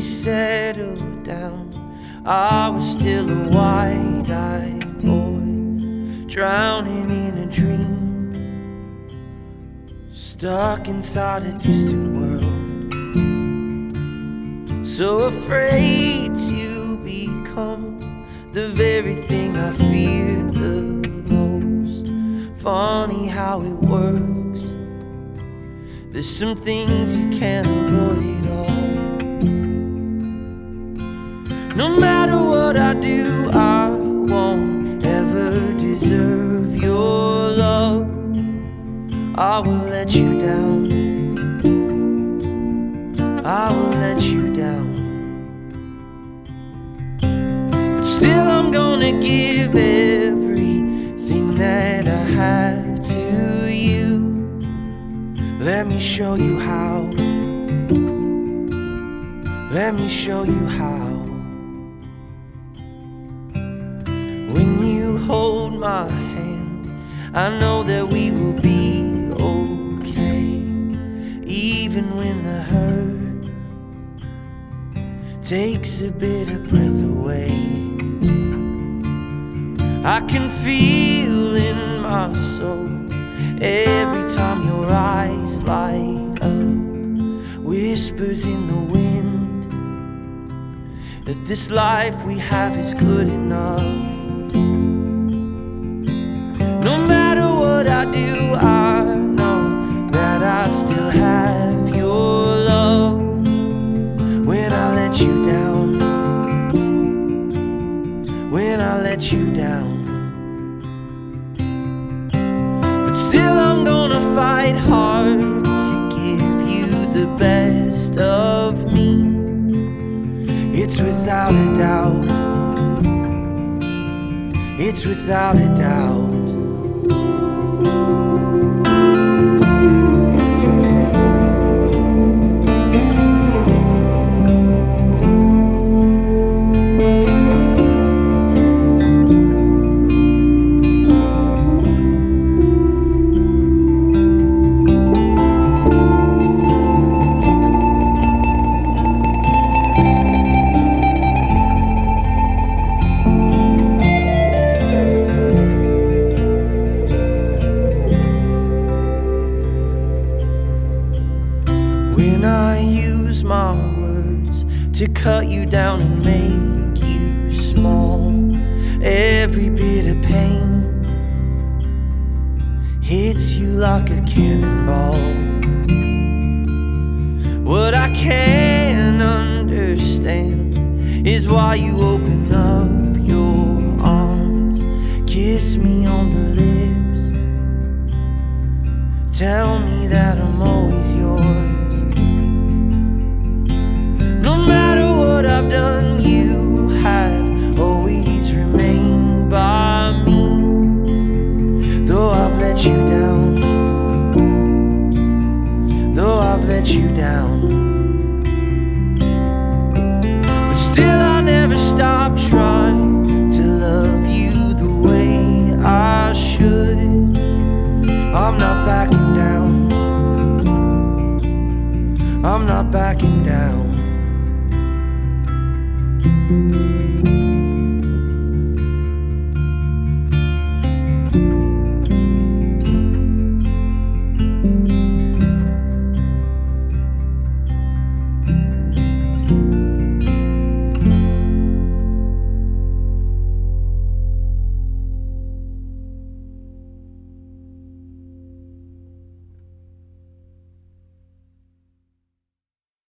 settled down, I was still a wide eyed boy, drowning in a dream, stuck inside a distant world. So afraid to become the very thing I feared the most. Funny how it works. There's some things you can't avoid No matter what I do, I won't ever deserve your love. I will let you down. I will let you down. But still, I'm gonna give everything that I have to you. Let me show you how. Let me show you how. My hand, I know that we will be okay. Even when the hurt takes a bit of breath away. I can feel in my soul every time your eyes light up, whispers in the wind that this life we have is good enough. Down. But still, I'm gonna fight hard to give you the best of me. It's without a doubt. It's without a doubt. When I use my words to cut you down and make you small, every bit of pain hits you like a cannonball. What I can't understand is why you open up your arms, kiss me on the lips, tell me that let you down, though I've let you down. But still, I never stop trying to love you the way I should. I'm not backing down. I'm not backing down.